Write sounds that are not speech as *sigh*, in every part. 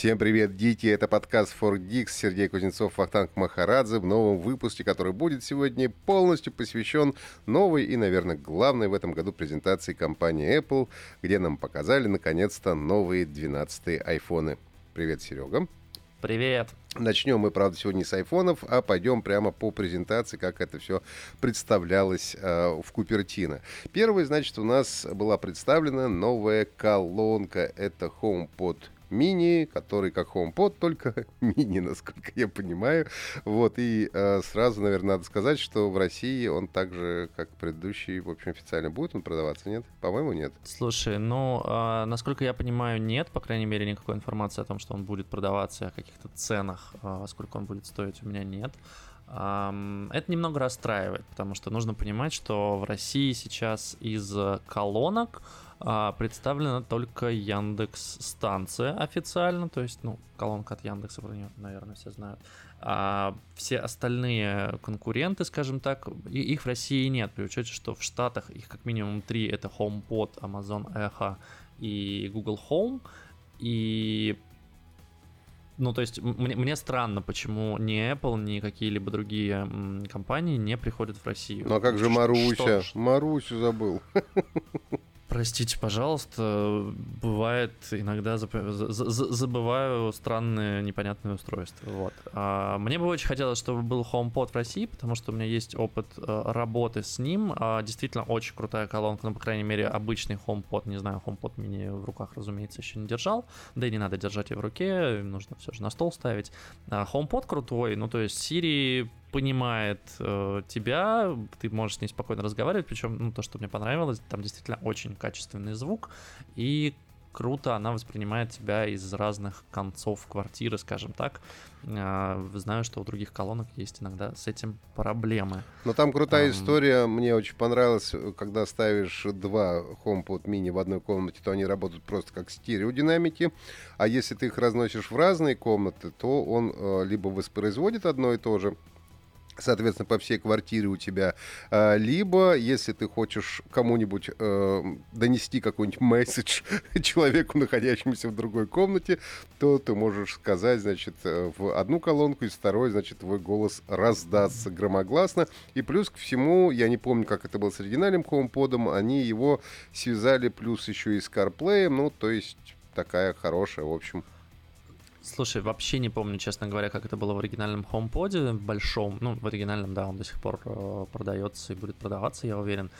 Всем привет, дети! Это подкаст For Dix. Сергей Кузнецов, Вахтанг Махарадзе в новом выпуске, который будет сегодня полностью посвящен новой и, наверное, главной в этом году презентации компании Apple, где нам показали, наконец-то, новые 12-е айфоны. Привет, Серега. Привет. Начнем мы, правда, сегодня с айфонов, а пойдем прямо по презентации, как это все представлялось э, в Купертино. Первый, значит, у нас была представлена новая колонка. Это HomePod мини, который как HomePod, только *laughs* мини, насколько я понимаю. Вот, и э, сразу, наверное, надо сказать, что в России он так же, как предыдущий, в общем, официально будет он продаваться, нет? По-моему, нет. Слушай, ну, э, насколько я понимаю, нет, по крайней мере, никакой информации о том, что он будет продаваться, о каких-то ценах, э, сколько он будет стоить, у меня нет. Это немного расстраивает, потому что нужно понимать, что в России сейчас из колонок а, представлена только Яндекс станция официально, то есть, ну, колонка от Яндекса, про нее, наверное, все знают. А все остальные конкуренты, скажем так, их в России нет, при учете, что в Штатах их как минимум три, это HomePod, Amazon Echo и Google Home, и ну, то есть мне, мне странно, почему ни Apple, ни какие-либо другие компании не приходят в Россию. Ну а как же Маруся? Что? Марусю забыл. *laughs* Простите, пожалуйста, бывает иногда забываю странные непонятные устройства. Вот. А мне бы очень хотелось, чтобы был HomePod в России, потому что у меня есть опыт э, работы с ним. А, действительно очень крутая колонка, ну, по крайней мере, обычный HomePod, не знаю, HomePod мини в руках, разумеется, еще не держал. Да и не надо держать ее в руке, нужно все же на стол ставить. А HomePod крутой, ну, то есть Siri понимает э, тебя, ты можешь с ней спокойно разговаривать, причем, ну, то, что мне понравилось, там действительно очень качественный звук, и круто она воспринимает тебя из разных концов квартиры, скажем так. Э, знаю, что у других колонок есть иногда с этим проблемы. Но там крутая um... история, мне очень понравилось, когда ставишь два HomePod mini в одной комнате, то они работают просто как стереодинамики, а если ты их разносишь в разные комнаты, то он э, либо воспроизводит одно и то же, соответственно, по всей квартире у тебя. А, либо, если ты хочешь кому-нибудь э, донести какой-нибудь месседж *laughs* человеку, находящемуся в другой комнате, то ты можешь сказать, значит, э, в одну колонку, из второй, значит, твой голос раздастся громогласно. И плюс ко всему, я не помню, как это было с оригинальным HomePod, они его связали плюс еще и с CarPlay, ну, то есть такая хорошая, в общем, Слушай, вообще не помню, честно говоря, как это было в оригинальном HomePod, большом. Ну, в оригинальном, да, он до сих пор э, продается и будет продаваться, я уверен.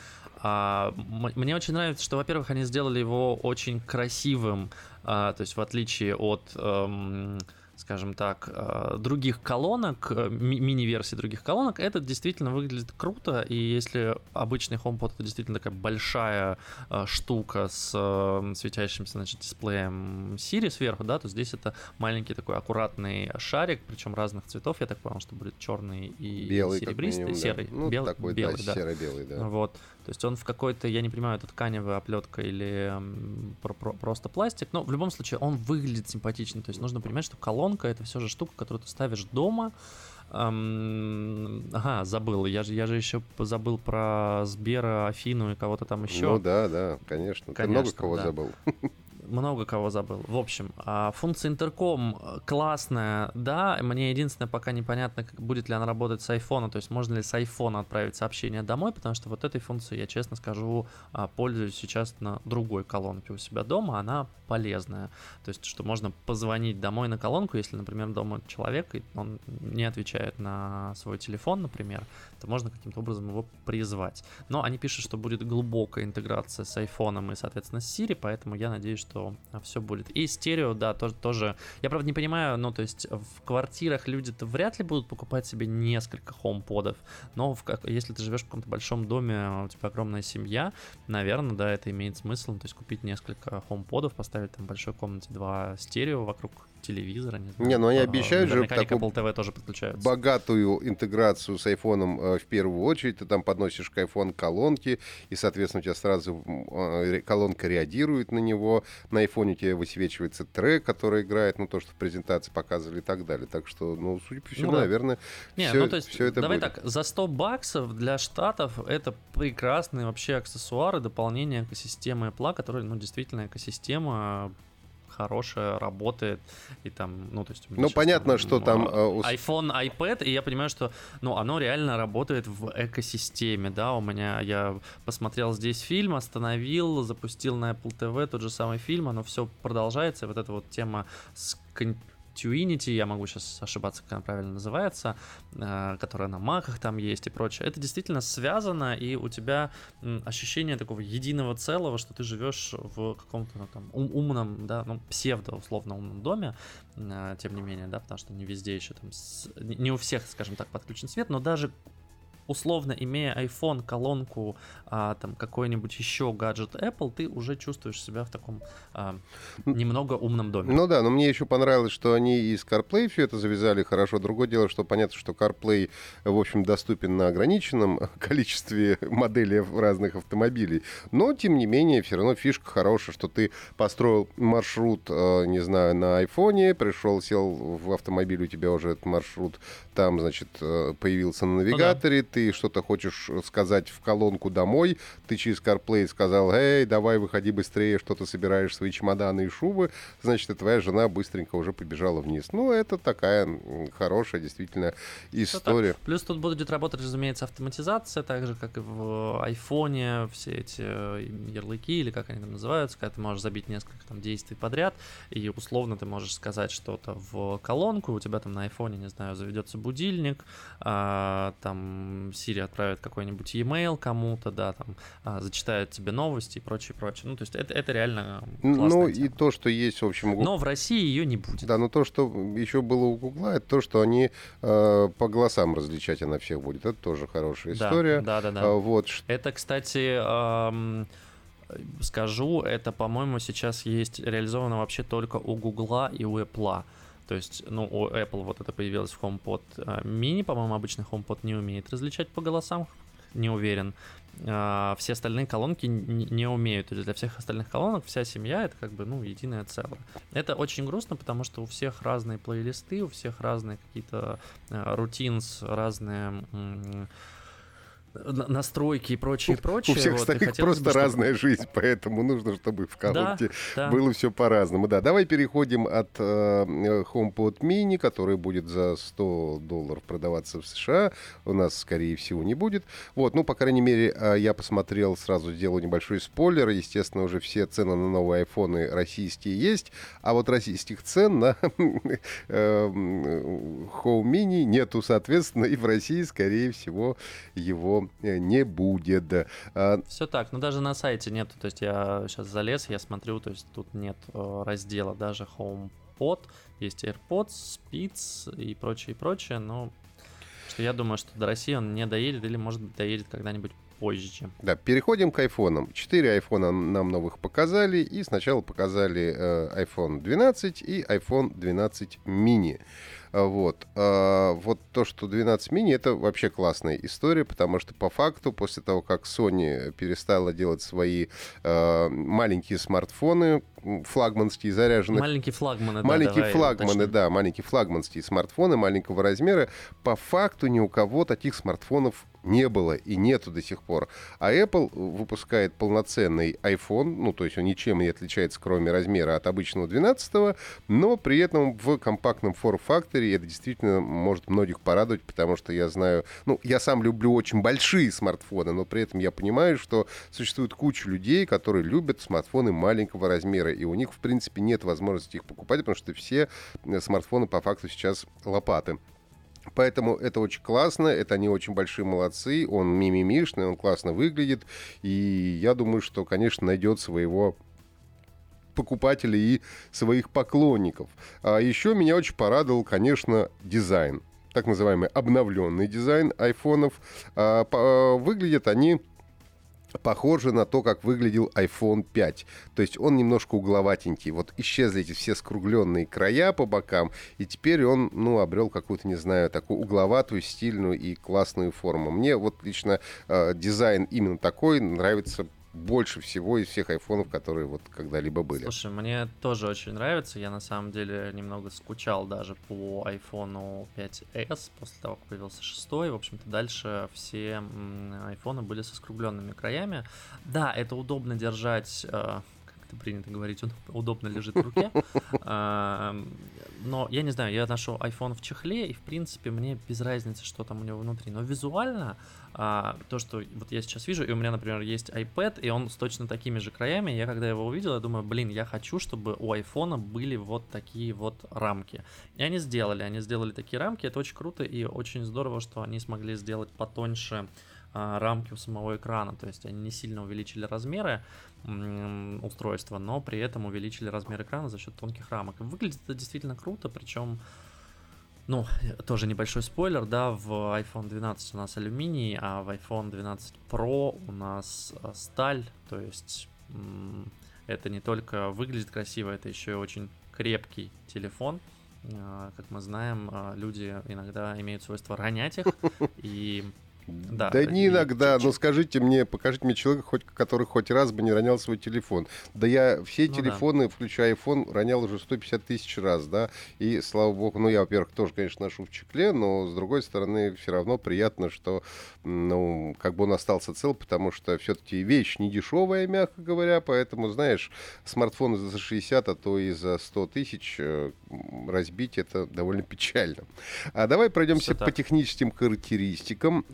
А, мне очень нравится, что, во-первых, они сделали его очень красивым, а, то есть в отличие от... Эм, скажем так, э, других колонок, э, мини-версии других колонок, это действительно выглядит круто, и если обычный HomePod это действительно такая большая э, штука с светящимся, значит, дисплеем Siri сверху, да, то здесь это маленький такой аккуратный шарик, причем разных цветов, я так понял, что будет черный и белый, серебристый, минимум, серый, да. ну, белый, такой, белый, да, да. серо-белый, да. Вот, то есть он в какой-то, я не понимаю, это тканевая оплетка или про про просто пластик, но в любом случае он выглядит симпатично, то есть нужно понимать, что колонка это все же штука, которую ты ставишь дома, Эм, ага, забыл. Я же, я же еще забыл про Сбера, Афину и кого-то там еще. Ну да, да, конечно. конечно ты много кого да. забыл. *laughs* много кого забыл. В общем, а, функция интерком э, классная, да, мне единственное пока непонятно, будет ли она работать с айфона, то есть можно ли с айфона отправить сообщение домой, потому что вот этой функцией, я честно скажу, а, пользуюсь сейчас на другой колонке у себя дома, она полезная. То есть, что можно позвонить домой на колонку, если, например, дома человек, и он не отвечает на свой телефон, например, то можно каким-то образом его призвать. Но они пишут, что будет глубокая интеграция с айфоном и, соответственно, с Siri, поэтому я надеюсь, что что все будет. И стерео, да, тоже, тоже. Я, правда, не понимаю, ну, то есть в квартирах люди-то вряд ли будут покупать себе несколько хоумподов, но в, как, если ты живешь в каком-то большом доме, у тебя огромная семья, наверное, да, это имеет смысл, ну, то есть купить несколько хоумподов, поставить там в большой комнате два стерео вокруг телевизора, не знаю. Не, ну они а, обещают же такую TV тоже подключаются. богатую интеграцию с айфоном э, в первую очередь. Ты там подносишь к iPhone колонки, и, соответственно, у тебя сразу э, колонка реагирует на него. На айфоне у тебя высвечивается трек, который играет, ну, то, что в презентации показывали и так далее. Так что, ну, судя по всему, ну, да. наверное, не, все, ну, то есть, все это Давай будет. так, за 100 баксов для штатов это прекрасные вообще аксессуары, дополнение экосистемы Apple, которая, ну, действительно экосистема хорошая, работает, и там, ну, то есть... Ну, понятно, там, что там... Uh, iPhone, iPad, и я понимаю, что, ну, оно реально работает в экосистеме, да, у меня, я посмотрел здесь фильм, остановил, запустил на Apple TV тот же самый фильм, оно все продолжается, и вот эта вот тема с Tuinity, я могу сейчас ошибаться, как она правильно называется, э, которая на маках там есть и прочее. Это действительно связано, и у тебя ощущение такого единого целого, что ты живешь в каком-то ну, там умном, да, ну, псевдо, условно, умном доме, э, тем не менее, да, потому что не везде еще там, не у всех, скажем так, подключен свет, но даже условно имея iPhone, колонку, а, там какой-нибудь еще гаджет Apple, ты уже чувствуешь себя в таком а, немного умном доме. Ну да, но мне еще понравилось, что они и с CarPlay все это завязали хорошо. Другое дело, что понятно, что CarPlay, в общем, доступен на ограниченном *laughs* количестве моделей разных автомобилей. Но, тем не менее, все равно фишка хорошая, что ты построил маршрут, э, не знаю, на айфоне, пришел, сел в автомобиль, у тебя уже этот маршрут там, значит, э, появился на навигаторе, ну, да. Ты что-то хочешь сказать в колонку домой, ты через CarPlay сказал, эй, давай выходи быстрее, что ты собираешь свои чемоданы и шубы, значит, и твоя жена быстренько уже побежала вниз. Ну, это такая хорошая действительно история. Плюс тут будет работать, разумеется, автоматизация, так же, как и в айфоне, все эти э, ярлыки, или как они там называются, когда ты можешь забить несколько там действий подряд, и условно ты можешь сказать что-то в колонку, у тебя там на айфоне, не знаю, заведется будильник, а, там Siri отправит какой-нибудь e-mail кому-то, да, там а, зачитает тебе новости и прочее, прочее. Ну, то есть это, это реально Ну, тема. и то, что есть, в общем... Но в России ее не будет. Да, но то, что еще было у Гугла, это то, что они э, по голосам различать она всех будет. Это тоже хорошая история. Да, да, да. А, вот. Это, кстати... Эм скажу, это, по-моему, сейчас есть реализовано вообще только у Гугла и у Apple. То есть, ну, у Apple вот это появилось в HomePod а, mini, по-моему, обычный HomePod не умеет различать по голосам, не уверен. А, все остальные колонки не умеют. То есть для всех остальных колонок вся семья это как бы, ну, единое целое. Это очень грустно, потому что у всех разные плейлисты, у всех разные какие-то рутинс, разные настройки и прочее, прочее. У всех вот, остальных просто бы, чтобы... разная жизнь, *laughs* поэтому нужно, чтобы в колонке да, да. было все по-разному. Да, давай переходим от э, HomePod Mini, который будет за 100 долларов продаваться в США. У нас, скорее всего, не будет. Вот, ну, по крайней мере, э, я посмотрел, сразу сделаю небольшой спойлер. Естественно, уже все цены на новые айфоны российские есть, а вот российских цен на *laughs* э, Home Mini нету, соответственно, и в России, скорее всего, его Э, не будет. А, Все так, но даже на сайте нету, то есть я сейчас залез, я смотрю, то есть тут нет э, раздела даже HomePod, есть AirPods, Speeds и прочее, и прочее, но что я думаю, что до России он не доедет или, может быть, доедет когда-нибудь позже. Да, переходим к айфонам. Четыре айфона нам новых показали, и сначала показали э, iPhone 12 и iPhone 12 mini. А, вот. А, вот то, что 12 мини, это вообще классная история, потому что по факту, после того, как Sony перестала делать свои а, маленькие смартфоны, флагманские заряженные... Маленькие флагманы, Маленькие да, флагманы, уточним. да, маленькие флагманские смартфоны маленького размера. По факту ни у кого таких смартфонов не было и нету до сих пор. А Apple выпускает полноценный iPhone, ну, то есть он ничем не отличается, кроме размера от обычного 12 но при этом в компактном форм-факторе это действительно может многих порадовать, потому что я знаю, ну, я сам люблю очень большие смартфоны, но при этом я понимаю, что существует куча людей, которые любят смартфоны маленького размера, и у них, в принципе, нет возможности их покупать, потому что все э, смартфоны по факту сейчас лопаты. Поэтому это очень классно, это они очень большие молодцы, он мимимишный, он классно выглядит, и я думаю, что, конечно, найдет своего покупателей и своих поклонников. А еще меня очень порадовал, конечно, дизайн. Так называемый обновленный дизайн айфонов. А, по, выглядят они похоже на то, как выглядел iPhone 5. То есть он немножко угловатенький. Вот исчезли эти все скругленные края по бокам, и теперь он, ну, обрел какую-то, не знаю, такую угловатую, стильную и классную форму. Мне вот лично э, дизайн именно такой нравится больше всего из всех айфонов, которые вот когда-либо были. Слушай, мне тоже очень нравится. Я на самом деле немного скучал даже по iPhone 5s после того, как появился шестой. В общем-то, дальше все айфоны были со скругленными краями. Да, это удобно держать э, это принято говорить, он *laughs* удобно лежит в руке. *laughs* Но я не знаю, я ношу iPhone в чехле, и в принципе мне без разницы, что там у него внутри. Но визуально а, то, что вот я сейчас вижу, и у меня, например, есть iPad, и он с точно такими же краями, я когда его увидел, я думаю, блин, я хочу, чтобы у iPhone были вот такие вот рамки. И они сделали, они сделали такие рамки, это очень круто и очень здорово, что они смогли сделать потоньше рамки у самого экрана, то есть они не сильно увеличили размеры устройства, но при этом увеличили размер экрана за счет тонких рамок. Выглядит это действительно круто, причем ну, тоже небольшой спойлер, да, в iPhone 12 у нас алюминий, а в iPhone 12 Pro у нас а, сталь, то есть это не только выглядит красиво, это еще и очень крепкий телефон. А, как мы знаем, люди иногда имеют свойство *laughs* ронять их, и да, да не иногда, но скажите мне, покажите мне человека, хоть, который хоть раз бы не ронял свой телефон. Да я все ну, телефоны, да. включая iPhone, ронял уже 150 тысяч раз, да, и слава богу, ну я, во-первых, тоже, конечно, ношу в чекле, но с другой стороны, все равно приятно, что, ну, как бы он остался цел, потому что все-таки вещь не дешевая, мягко говоря, поэтому, знаешь, смартфон за 60, а то и за 100 тысяч э, разбить это довольно печально. А давай пройдемся по техническим характеристикам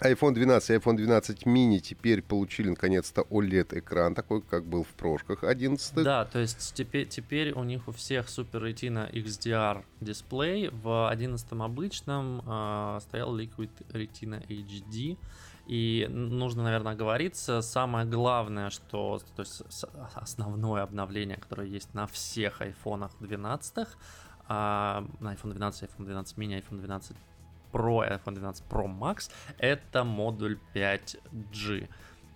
iPhone 12 и iPhone 12 mini теперь получили наконец-то OLED-экран, такой, как был в прошлых 11 Да, то есть теперь, теперь у них у всех Super Retina XDR дисплей. В 11 обычном э, стоял Liquid Retina HD. И нужно, наверное, оговориться, самое главное, что то есть основное обновление, которое есть на всех айфонах 12, а, на iPhone 12, iPhone 12 mini, iPhone 12 Pro iPhone 12 Pro Max это модуль 5G.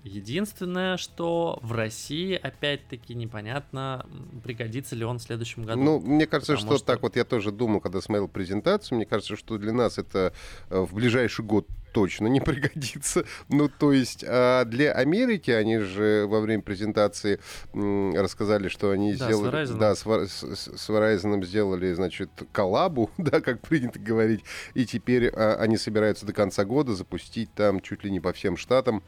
Единственное, что в России, опять-таки, непонятно, пригодится ли он в следующем году. Ну, мне кажется, что, что так вот я тоже думал, когда смотрел презентацию, мне кажется, что для нас это э, в ближайший год точно не *laughs* пригодится. Ну, то есть, а для Америки они же во время презентации рассказали, что они да, сделали... С да, с, с, с Verizon сделали, значит, коллабу, *laughs* да, как принято говорить, и теперь а, они собираются до конца года запустить там чуть ли не по всем штатам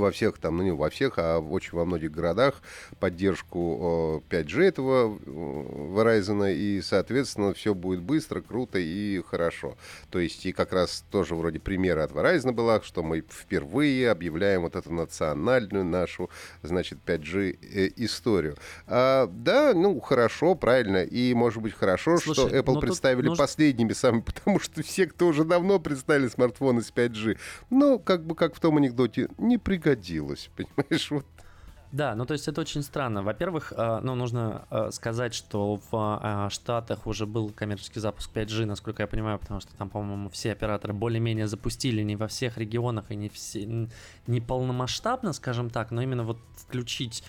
во всех там, ну не во всех, а очень во многих городах поддержку 5G этого Verizon, и, соответственно, все будет быстро, круто и хорошо. То есть, и как раз тоже вроде примера от Verizon была, что мы впервые объявляем вот эту национальную нашу, значит, 5G э, историю. А, да, ну, хорошо, правильно, и, может быть, хорошо, Слушай, что Apple представили нужно... последними самыми, *laughs* потому что все, кто уже давно представили смартфоны с 5G, ну, как бы, как в том анекдоте, не пригодились пригодилось, *laughs* понимаешь, вот. Да, ну то есть это очень странно. Во-первых, э, ну нужно э, сказать, что в э, Штатах уже был коммерческий запуск 5G, насколько я понимаю, потому что там, по-моему, все операторы более-менее запустили не во всех регионах и не, все, не полномасштабно, скажем так, но именно вот включить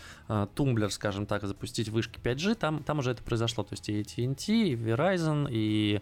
тумблер, скажем так, запустить вышки 5G, там, там уже это произошло. То есть и AT&T, и Verizon, и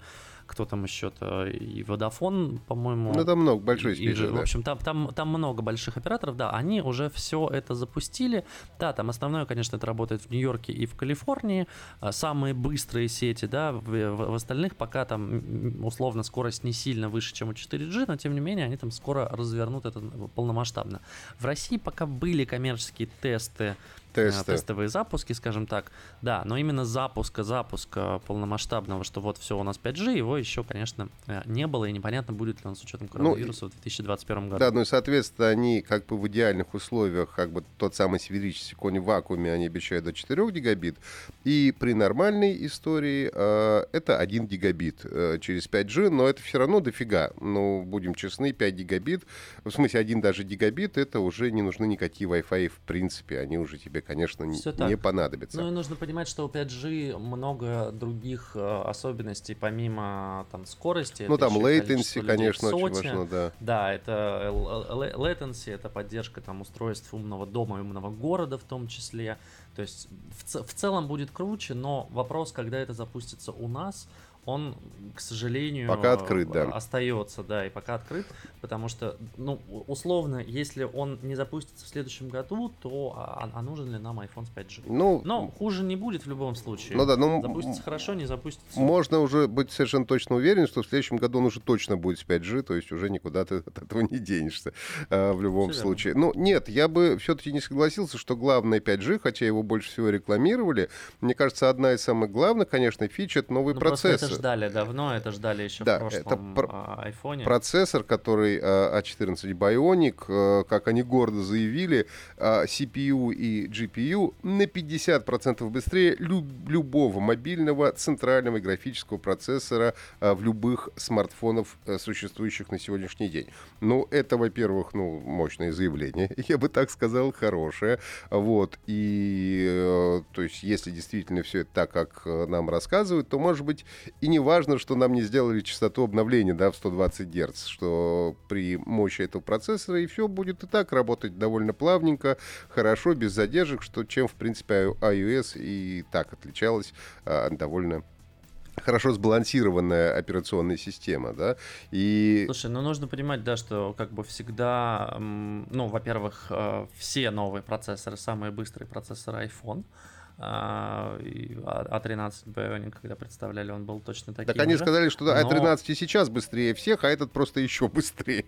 кто там еще-то, и Vodafone, по-моему. Ну, там много, большой список, да. В общем, там, там, там много больших операторов, да, они уже все это запустили. Да, там основное, конечно, это работает в Нью-Йорке и в Калифорнии, а самые быстрые сети, да, в, в, в остальных пока там условно скорость не сильно выше, чем у 4G, но тем не менее они там скоро развернут это полномасштабно. В России пока были коммерческие тесты Тесты. тестовые запуски, скажем так. Да, но именно запуска, запуска полномасштабного, что вот все у нас 5G, его еще, конечно, э, не было, и непонятно, будет ли он с учетом ну, коронавируса ну, в 2021 году. Да, ну и, соответственно, они как бы в идеальных условиях, как бы тот самый сферический конь в вакууме, они обещают до 4 гигабит, и при нормальной истории э, это 1 гигабит э, через 5G, но это все равно дофига. Ну, будем честны, 5 гигабит, в смысле 1 даже гигабит, это уже не нужны никакие Wi-Fi в принципе, они уже тебе конечно, Все не, понадобится. Ну и нужно понимать, что у 5G много других э, особенностей, помимо там скорости. Ну там latency, конечно, очень важно, да. Да, это latency, это поддержка там устройств умного дома и умного города в том числе. То есть в, в целом будет круче, но вопрос, когда это запустится у нас, он, к сожалению, пока открыт, да. остается, да, и пока открыт, потому что, ну, условно, если он не запустится в следующем году, то а, а нужен ли нам iPhone с 5G? Ну, Но хуже не будет в любом случае. Ну да, ну запустится хорошо, не запустится. Можно уже быть совершенно точно уверен, что в следующем году он уже точно будет с 5G, то есть уже никуда ты от этого не денешься а, в любом Все случае. Верно. Ну нет, я бы все-таки не согласился, что главное 5G, хотя его больше всего рекламировали. Мне кажется, одна из самых главных, конечно, фич это новый ну, процессор. Ждали давно, это ждали еще да, в прошлом это пр- айфоне. Процессор, который A14 а Bionic, а, как они гордо заявили, а, CPU и GPU на 50% быстрее люб- любого мобильного центрального графического процессора в любых смартфонов, существующих на сегодняшний день. Ну, это, во-первых, ну, мощное заявление, *laughs* я бы так сказал, хорошее. Вот. И, э, то есть, если действительно все это так, как э, нам рассказывают, то, может быть, и не важно, что нам не сделали частоту обновления, да, в 120 Гц, что при мощи этого процессора и все будет и так работать довольно плавненько, хорошо, без задержек, что чем, в принципе, iOS и так отличалась а, довольно хорошо сбалансированная операционная система, да, и... Слушай, ну нужно понимать, да, что как бы всегда, ну, во-первых, э, все новые процессоры, самые быстрые процессоры iPhone, а, А13 а Bionic, когда представляли, он был точно таким Так они же. сказали, что да, но... А13 и сейчас быстрее всех, а этот просто еще быстрее.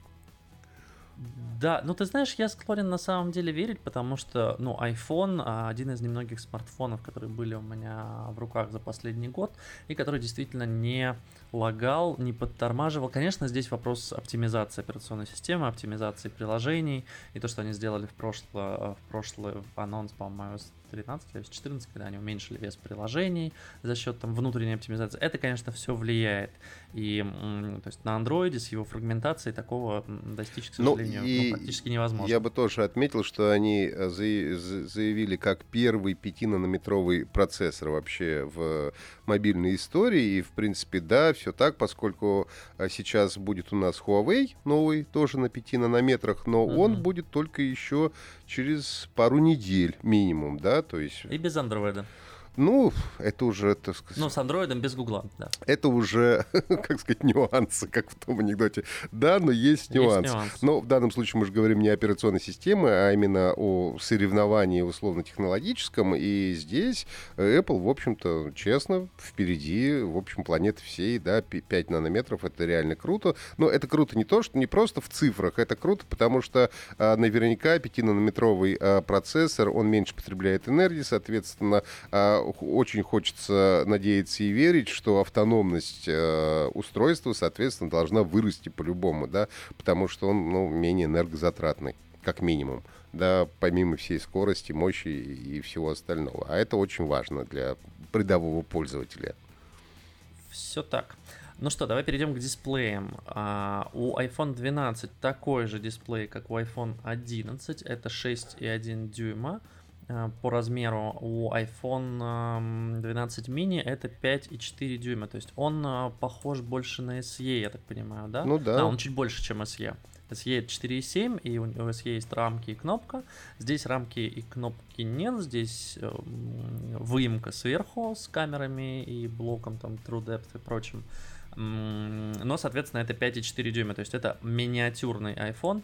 Да, ну ты знаешь, я склонен на самом деле верить, потому что, ну, iPhone а, один из немногих смартфонов, которые были у меня в руках за последний год, и который действительно не лагал, не подтормаживал. Конечно, здесь вопрос оптимизации операционной системы, оптимизации приложений, и то, что они сделали в прошлый, в прошлый анонс, по-моему, 13 или 14, когда они уменьшили вес приложений за счет там внутренней оптимизации. Это, конечно, все влияет. И то есть на андроиде с его фрагментацией такого достичь, к ну, сожалению, ну, и ну, практически невозможно. Я бы тоже отметил, что они э, заявили как первый 5-нанометровый процессор вообще в мобильной истории. И, в принципе, да, все так, поскольку э, сейчас будет у нас Huawei новый, тоже на 5 нанометрах, но mm-hmm. он будет только еще через пару недель минимум, да, то есть... И без андроида. Ну, это уже, так сказать... Ну, с андроидом без гугла, да. Это уже, *laughs* как сказать, нюансы, как в том анекдоте. Да, но есть нюанс. Есть нюанс. Но в данном случае мы же говорим не о операционной системе, а именно о соревновании условно-технологическом. И здесь Apple, в общем-то, честно, впереди, в общем, планеты всей, да, 5 нанометров, это реально круто. Но это круто не то, что не просто в цифрах, это круто, потому что а, наверняка 5-нанометровый а, процессор, он меньше потребляет энергии, соответственно, а, очень хочется надеяться и верить, что автономность э, устройства, соответственно, должна вырасти по-любому, да, потому что он ну, менее энергозатратный, как минимум да, помимо всей скорости, мощи и всего остального. А это очень важно для рядового пользователя. Все так. Ну что, давай перейдем к дисплеям. А, у iPhone 12 такой же дисплей, как у iPhone 11. Это 6,1 дюйма. Э, по размеру у iPhone 12 эм, mini это 5,4 дюйма. То есть он э, похож больше на SE, я так понимаю, да? Ну да. А, он чуть больше, чем SE. SE 4,7, и у SE есть рамки и кнопка. Здесь рамки и кнопки нет, здесь э, выемка сверху с камерами и блоком там True Depth и прочим. Но, соответственно, это 5,4 дюйма, то есть это миниатюрный iPhone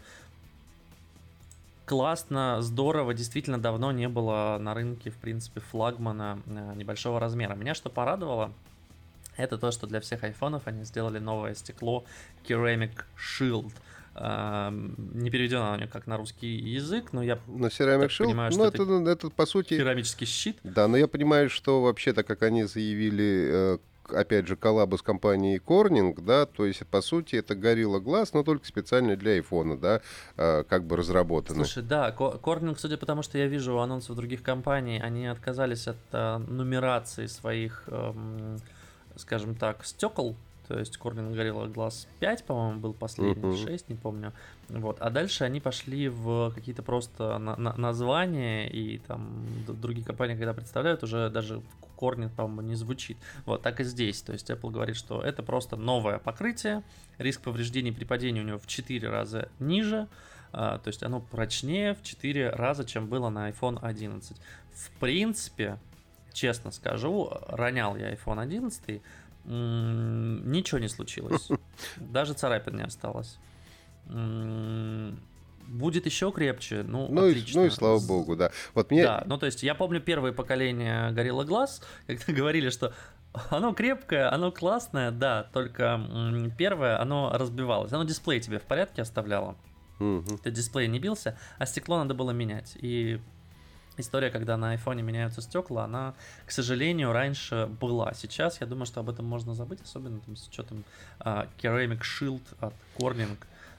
классно, здорово, действительно давно не было на рынке, в принципе, флагмана э, небольшого размера. Меня что порадовало, это то, что для всех айфонов они сделали новое стекло Ceramic Shield. Uh, не переведено оно как на русский язык, но я на Ceramic Shield, понимаю, ну, это, это, это по сути керамический щит. Да, но я понимаю, что вообще-то, как они заявили, э, опять же, коллаба с компанией Corning, да, то есть, по сути, это Gorilla Glass, но только специально для iPhone, да, э, как бы разработано. Слушай, да, Corning, судя по тому, что я вижу анонсов других компаний, они отказались от э, нумерации своих, э, скажем так, стекол, то есть Corning Gorilla Glass 5, по-моему, был последний, uh-huh. 6, не помню. Вот. А дальше они пошли в какие-то просто на- на- названия, и там другие компании, когда представляют, уже даже Corning, по-моему, не звучит. Вот так и здесь. То есть Apple говорит, что это просто новое покрытие, риск повреждений при падении у него в 4 раза ниже, а, то есть оно прочнее в 4 раза, чем было на iPhone 11. В принципе, честно скажу, ронял я iPhone 11, Ничего не случилось. *laughs* Даже царапин не осталось. Будет еще крепче, ну, ну отлично. И, ну и слава богу, да. Вот мне... Да, ну то есть я помню первое поколение Gorilla Glass, когда *laughs* говорили, что оно крепкое, оно классное, да, только первое, оно разбивалось. Оно дисплей тебе в порядке оставляло. Угу. Ты дисплей не бился, а стекло надо было менять. И история, когда на айфоне меняются стекла, она, к сожалению, раньше была. Сейчас я думаю, что об этом можно забыть, особенно там, с учетом uh, Ceramic Shield от Corning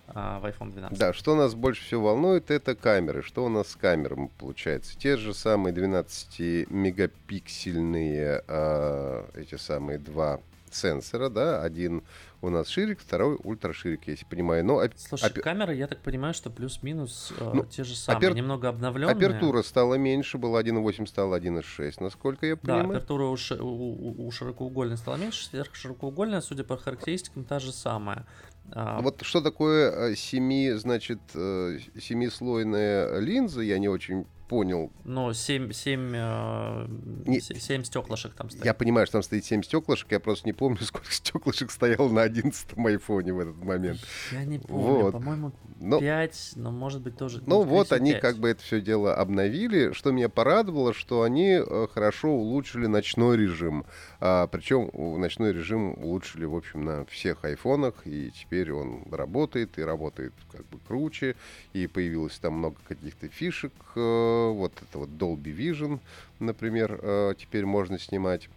а, в iPhone 12. Да, что нас больше всего волнует, это камеры. Что у нас с камерами получается? Те же самые 12-мегапиксельные а, эти самые два сенсора, да, один у нас ширик, второй ультраширик, если понимаю. Но, Слушай, оп... камеры, я так понимаю, что плюс-минус э, ну, те же самые, апер... немного обновленные. Апертура стала меньше, была 1.8, стала 1.6, насколько я понимаю. Да, апертура у, ш... у, у широкоугольной стала меньше, сверхширокоугольная, судя по характеристикам, та же самая. А... Вот что такое э, семи, значит, э, семислойная линза, я не очень понял. Ну, 7, 7, э, не, 7 стеклышек там стоит. Я понимаю, что там стоит 7 стеклышек, я просто не помню, *laughs* сколько стеклышек стояло на 11 айфоне в этот момент. Я не помню, вот. по-моему, но, 5, но может быть тоже... Ну, вот они как бы это все дело обновили. Что меня порадовало, что они э, хорошо улучшили ночной режим. А, причем ночной режим улучшили, в общем, на всех айфонах, и теперь он работает, и работает как бы круче, и появилось там много каких-то фишек, э, вот это вот Dolby Vision, например, э, теперь можно снимать.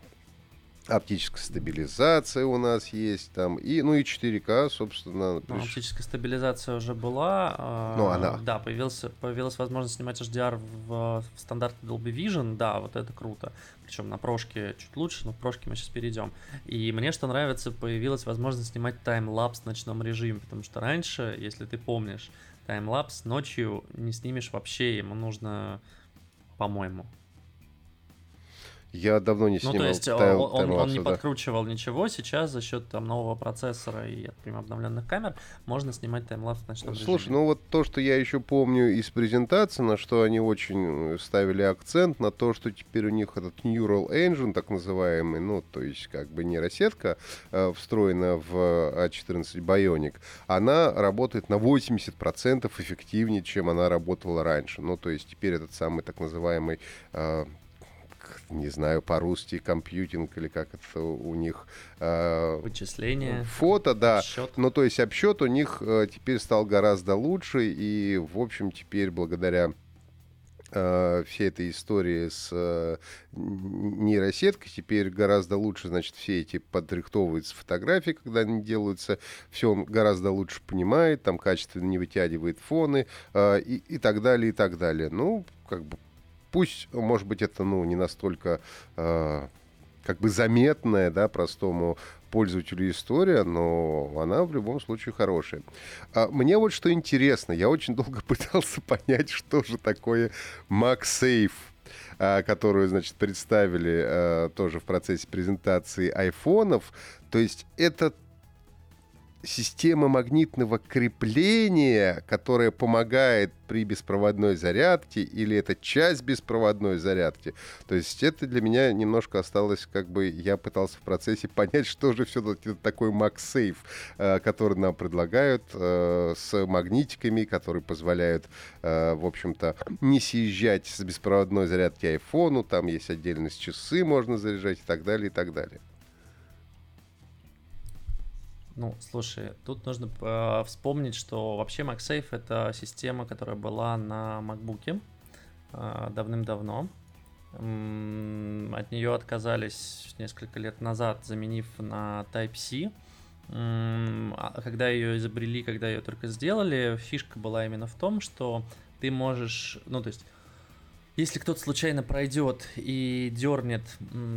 Оптическая стабилизация у нас есть там. И, ну и 4К, собственно. Ну, оптическая стабилизация уже была. А, ну, она. Да, появился, появилась возможность снимать HDR в, в стандарте Dolby Vision. Да, вот это круто. Причем на прошке чуть лучше, но в прошке мы сейчас перейдем. И мне что нравится, появилась возможность снимать таймлапс в ночном режиме. Потому что раньше, если ты помнишь, таймлапс ночью не снимешь вообще, ему нужно, по-моему, я давно не снимал. Ну, то есть тайл, он, он, он не да. подкручивал ничего. Сейчас за счет там нового процессора и например, обновленных камер можно снимать таймлапс в ночном Слушай, режиме. ну вот то, что я еще помню из презентации, на что они очень э, ставили акцент, на то, что теперь у них этот Neural Engine, так называемый, ну, то есть как бы нейросетка, э, встроена в A14 Bionic, она работает на 80% эффективнее, чем она работала раньше. Ну, то есть теперь этот самый так называемый э, не знаю, по-русски компьютинг или как это у них... Э, Вычисление. Фото, да. Обсчет. Ну, то есть обсчет у них э, теперь стал гораздо лучше, и, в общем, теперь благодаря э, всей этой истории с э, нейросеткой теперь гораздо лучше, значит, все эти подрихтовываются фотографии, когда они делаются, все он гораздо лучше понимает, там качественно не вытягивает фоны э, и, и так далее, и так далее. Ну, как бы пусть, может быть, это ну, не настолько э, как бы заметная, да, простому пользователю история, но она в любом случае хорошая. А мне вот что интересно, я очень долго *laughs* пытался понять, что же такое MagSafe а, которую, значит, представили а, тоже в процессе презентации айфонов. То есть это система магнитного крепления, которая помогает при беспроводной зарядке, или это часть беспроводной зарядки. То есть это для меня немножко осталось, как бы я пытался в процессе понять, *laughs* что же все-таки такой MagSafe, э, который нам предлагают э, с магнитиками, которые позволяют, э, в общем-то, не съезжать с беспроводной зарядки айфону, там есть отдельно часы можно заряжать и так далее, и так далее. Ну, слушай, тут нужно э, вспомнить, что вообще MagSafe это система, которая была на MacBook э, давным-давно. М-м, от нее отказались несколько лет назад, заменив на Type-C. А когда ее изобрели, когда ее только сделали, фишка была именно в том, что ты можешь, ну то есть если кто-то случайно пройдет и дернет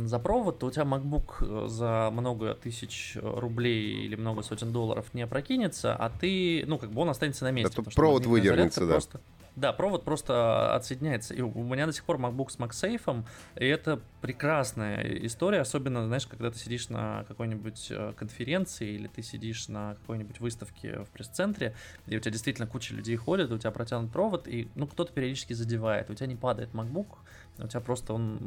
за провод, то у тебя MacBook э, за много тысяч рублей или много сотен долларов не опрокинется, а ты, ну, как бы он останется на месте. Это провод выдернется, да. Просто... Да, провод просто отсоединяется. И у меня до сих пор MacBook с MagSafe, и это прекрасная история, особенно, знаешь, когда ты сидишь на какой-нибудь э, конференции или ты сидишь на какой-нибудь выставке в пресс-центре, и у тебя действительно куча людей ходит, у тебя протянут провод, и ну кто-то периодически задевает, у тебя не падает MacBook, у тебя просто он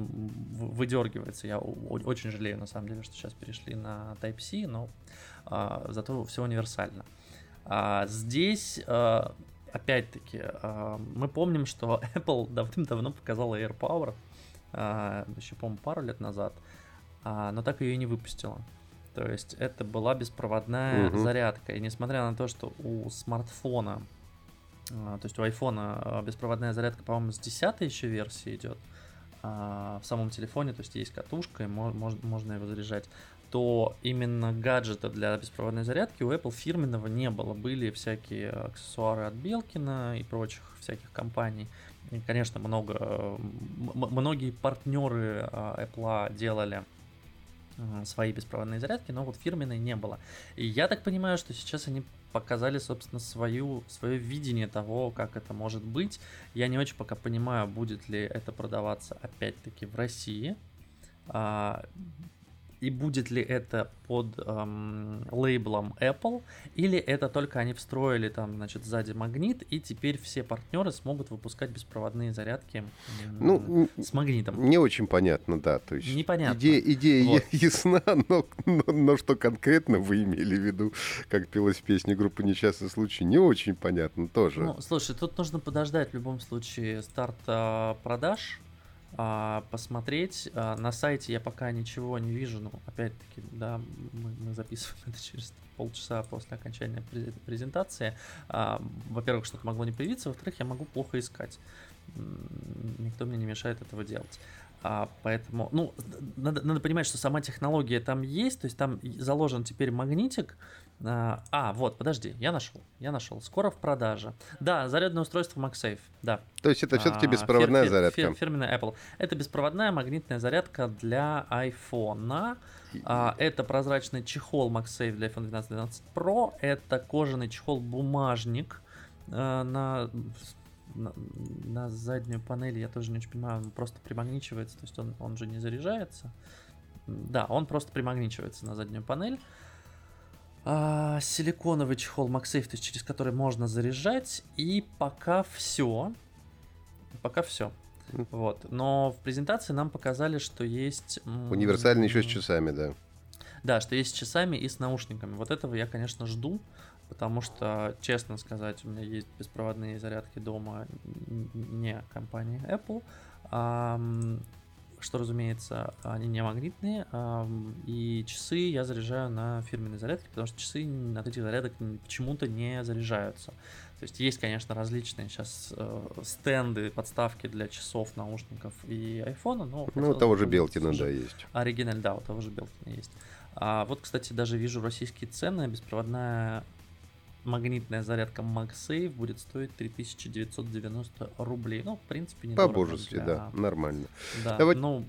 выдергивается. Я очень жалею, на самом деле, что сейчас перешли на Type-C, но а, зато все универсально. А, здесь а, опять-таки, а, мы помним, что *laughs* Apple давным-давно показала AirPower, а, еще, по-моему, пару лет назад, а, но так ее и не выпустила. То есть это была беспроводная угу. зарядка. И несмотря на то, что у смартфона, то есть у айфона беспроводная зарядка, по-моему, с 10 еще версии идет, в самом телефоне, то есть есть катушка, и можно его заряжать то именно гаджета для беспроводной зарядки у Apple фирменного не было. Были всякие аксессуары от Белкина и прочих всяких компаний. И, конечно, много, многие партнеры а, Apple делали свои беспроводные зарядки, но вот фирменной не было. И я так понимаю, что сейчас они показали, собственно, свою, свое видение того, как это может быть. Я не очень пока понимаю, будет ли это продаваться опять-таки в России. И будет ли это под эм, лейблом Apple, или это только они встроили там, значит, сзади магнит, и теперь все партнеры смогут выпускать беспроводные зарядки ну, с магнитом. Не очень понятно, да. То есть Непонятно. Идея, идея вот. ясна, *laughs* но, но, но что конкретно вы имели в виду, как пелось в песне группы «Несчастный случай», не очень понятно тоже. Ну, слушай, тут нужно подождать в любом случае старта продаж, посмотреть. А, на сайте я пока ничего не вижу, но опять-таки, да, мы, мы записываем *laughs* это через полчаса после окончания презентации. А, во-первых, что-то могло не появиться, во-вторых, я могу плохо искать. Никто мне не мешает этого делать. А, поэтому, ну, надо, надо понимать, что сама технология там есть, то есть там заложен теперь магнитик. А, а вот, подожди, я нашел, я нашел. Скоро в продаже. Да, зарядное устройство MagSafe, да. То есть это все-таки а, беспроводная фир, зарядка? Фир, фирменная Apple. Это беспроводная магнитная зарядка для iPhone. А, это прозрачный чехол MagSafe для iPhone 12 12 Pro. Это кожаный чехол-бумажник а, на на, на заднюю панель, я тоже не очень понимаю, он просто примагничивается, то есть он, он же не заряжается. Да, он просто примагничивается на заднюю панель. А, силиконовый чехол MagSafe, то есть через который можно заряжать. И пока все. Пока все. Вот. Но в презентации нам показали, что есть... Универсальный еще с часами, да. Да, что есть с часами и с наушниками. Вот этого я, конечно, жду потому что, честно сказать, у меня есть беспроводные зарядки дома не компании Apple, что, разумеется, они не магнитные, и часы я заряжаю на фирменной зарядке, потому что часы от этих зарядок почему-то не заряжаются. То есть есть, конечно, различные сейчас э, стенды, подставки для часов, наушников и айфона, но... Ну, у того же Белкина, да, есть. Оригиналь, да, у того же Белкина есть. А вот, кстати, даже вижу российские цены. Беспроводная магнитная зарядка MagSafe будет стоить 3990 рублей. Ну, в принципе, не По-божески, для... да, нормально. Да, Давай... ну,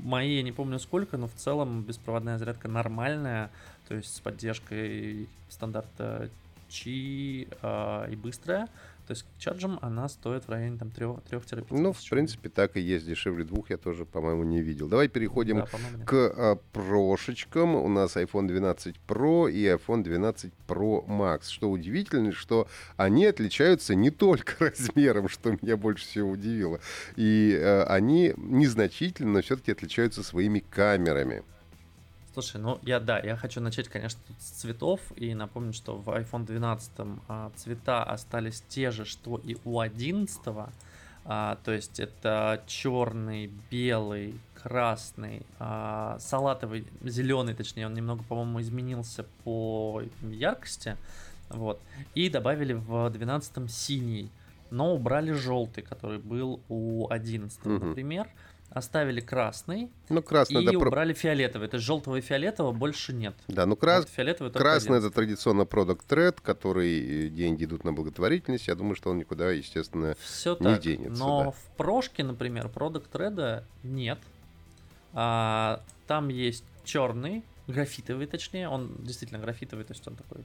мои я не помню сколько, но в целом беспроводная зарядка нормальная, то есть с поддержкой стандарта Qi э, и быстрая. То есть чарджем она стоит в районе там 3-5 Ну, в принципе, так и есть. Дешевле двух я тоже, по-моему, не видел. Давай переходим да, к а, прошечкам. У нас iPhone 12 Pro и iPhone 12 Pro Max. Что удивительно, что они отличаются не только *laughs* размером, что меня больше всего удивило. И а, они незначительно, но все-таки отличаются своими камерами. Слушай, ну я да, я хочу начать, конечно, с цветов и напомнить, что в iPhone 12 а, цвета остались те же, что и у 11. А, то есть это черный, белый, красный, а, салатовый, зеленый, точнее, он немного, по-моему, изменился по яркости. Вот. И добавили в 12 синий, но убрали желтый, который был у 11, угу. например оставили красный ну, красный и это убрали фиолетовый. То есть желтого и фиолетового больше нет. Да, ну крас... вот красный это традиционно продукт тред, который э, деньги идут на благотворительность. Я думаю, что он никуда, естественно, Все не так. денется. Но да. в прошке, например, продукт треда нет. А, там есть черный, графитовый, точнее, он действительно графитовый, то есть он такой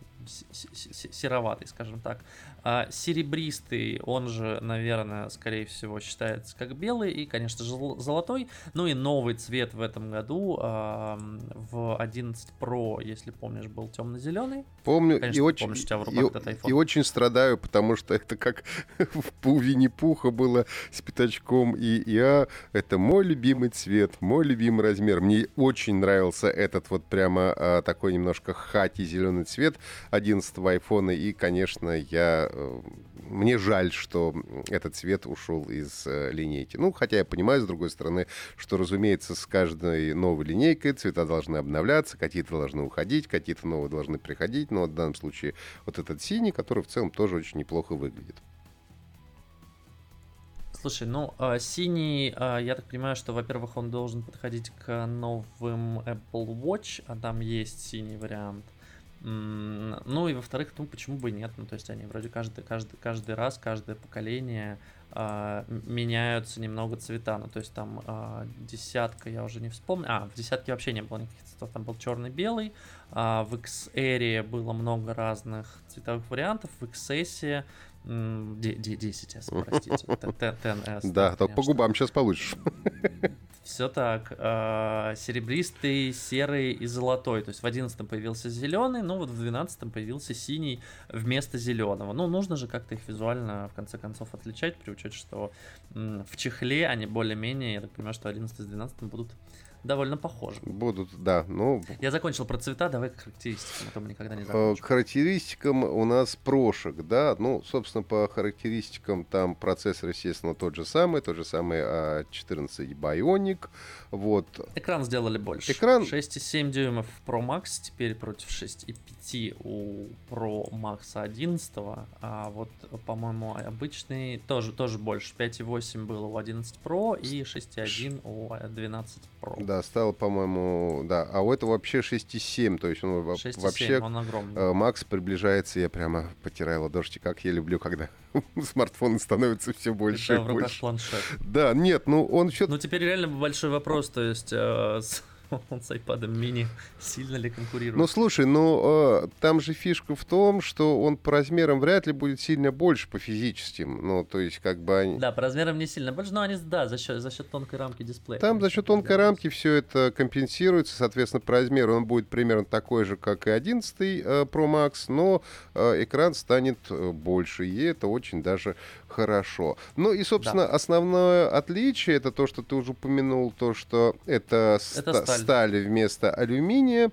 сероватый, скажем так. А серебристый, он же, наверное, скорее всего считается как белый и, конечно же, золотой. Ну и новый цвет в этом году а, в 11 Pro, если помнишь, был темно-зеленый. Помню, конечно, и очень, и, и очень страдаю, потому что это как *laughs* в Винни-Пуха было с пятачком и я. Это мой любимый цвет, мой любимый размер. Мне очень нравился этот вот прямо а, такой немножко хати зеленый цвет 11 айфона. И, конечно, я э, мне жаль, что этот цвет ушел из э, линейки. Ну, хотя я понимаю, с другой стороны, что, разумеется, с каждой новой линейкой цвета должны обновляться, какие-то должны уходить, какие-то новые должны приходить. Но в данном случае вот этот синий, который в целом тоже очень неплохо выглядит. Слушай, ну э, синий, э, я так понимаю, что, во-первых, он должен подходить к новым Apple Watch, а там есть синий вариант. Ну и во-вторых, ну почему бы и нет? Ну то есть они вроде каждый, каждый, каждый раз, каждое поколение э, меняются немного цвета. Ну то есть там э, десятка, я уже не вспомню. А, в десятке вообще не было никаких цветов. Там был черный-белый. А в XR было много разных цветовых вариантов. В XS 10S, *laughs* простите. 10S. Да, только по губам сейчас получишь. *laughs* Все так. А, серебристый, серый и золотой. То есть в 11 появился зеленый, но вот в 12 появился синий вместо зеленого. Ну, нужно же как-то их визуально, в конце концов, отличать, при учете, что в чехле они более-менее, я так понимаю, что 11 с 12 будут довольно похожи. Будут, да. Ну, Я закончил про цвета, давай к характеристикам, а то мы никогда не э, закончим. К характеристикам у нас прошек, да. Ну, собственно, по характеристикам там процессор, естественно, тот же самый, тот же самый A14 а Bionic. Вот. Экран сделали больше. Экран... 6,7 дюймов Pro Max, теперь против 6,5 у Pro Max 11. А вот, по-моему, обычный тоже, тоже больше. 5,8 было у 11 Pro и 6,1 у 12 Pro. Да, стало, по-моему, да. А у этого вообще 6,7, то есть он 6, вообще... он огромный. Э, Макс приближается, я прямо потираю ладошки, как я люблю, когда *laughs* смартфоны становятся все больше Это и в руках больше. планшет. Да, нет, ну он все... Ну теперь реально большой вопрос, то есть э, с *laughs* он с iPad mini сильно ли конкурирует? Ну, слушай, ну, э, там же фишка в том, что он по размерам вряд ли будет сильно больше по физическим. Ну, то есть, как бы они... Да, по размерам не сильно больше, но они, да, за счет, за счет тонкой рамки дисплея. Там за счет тонкой делать. рамки все это компенсируется, соответственно, по размеру он будет примерно такой же, как и 11 э, Pro Max, но э, экран станет э, больше, и это очень даже хорошо. Ну и, собственно, да. основное отличие это то, что ты уже упомянул, то, что это, это ста- сталь вместо алюминия.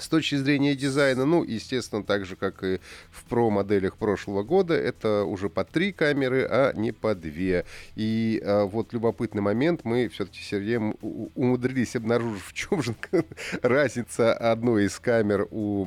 С точки зрения дизайна, ну, естественно, так же, как и в Pro моделях прошлого года, это уже по три камеры, а не по две. И а, вот любопытный момент, мы все-таки с Сергеем умудрились обнаружить, в чем же *laughs* разница одной из камер у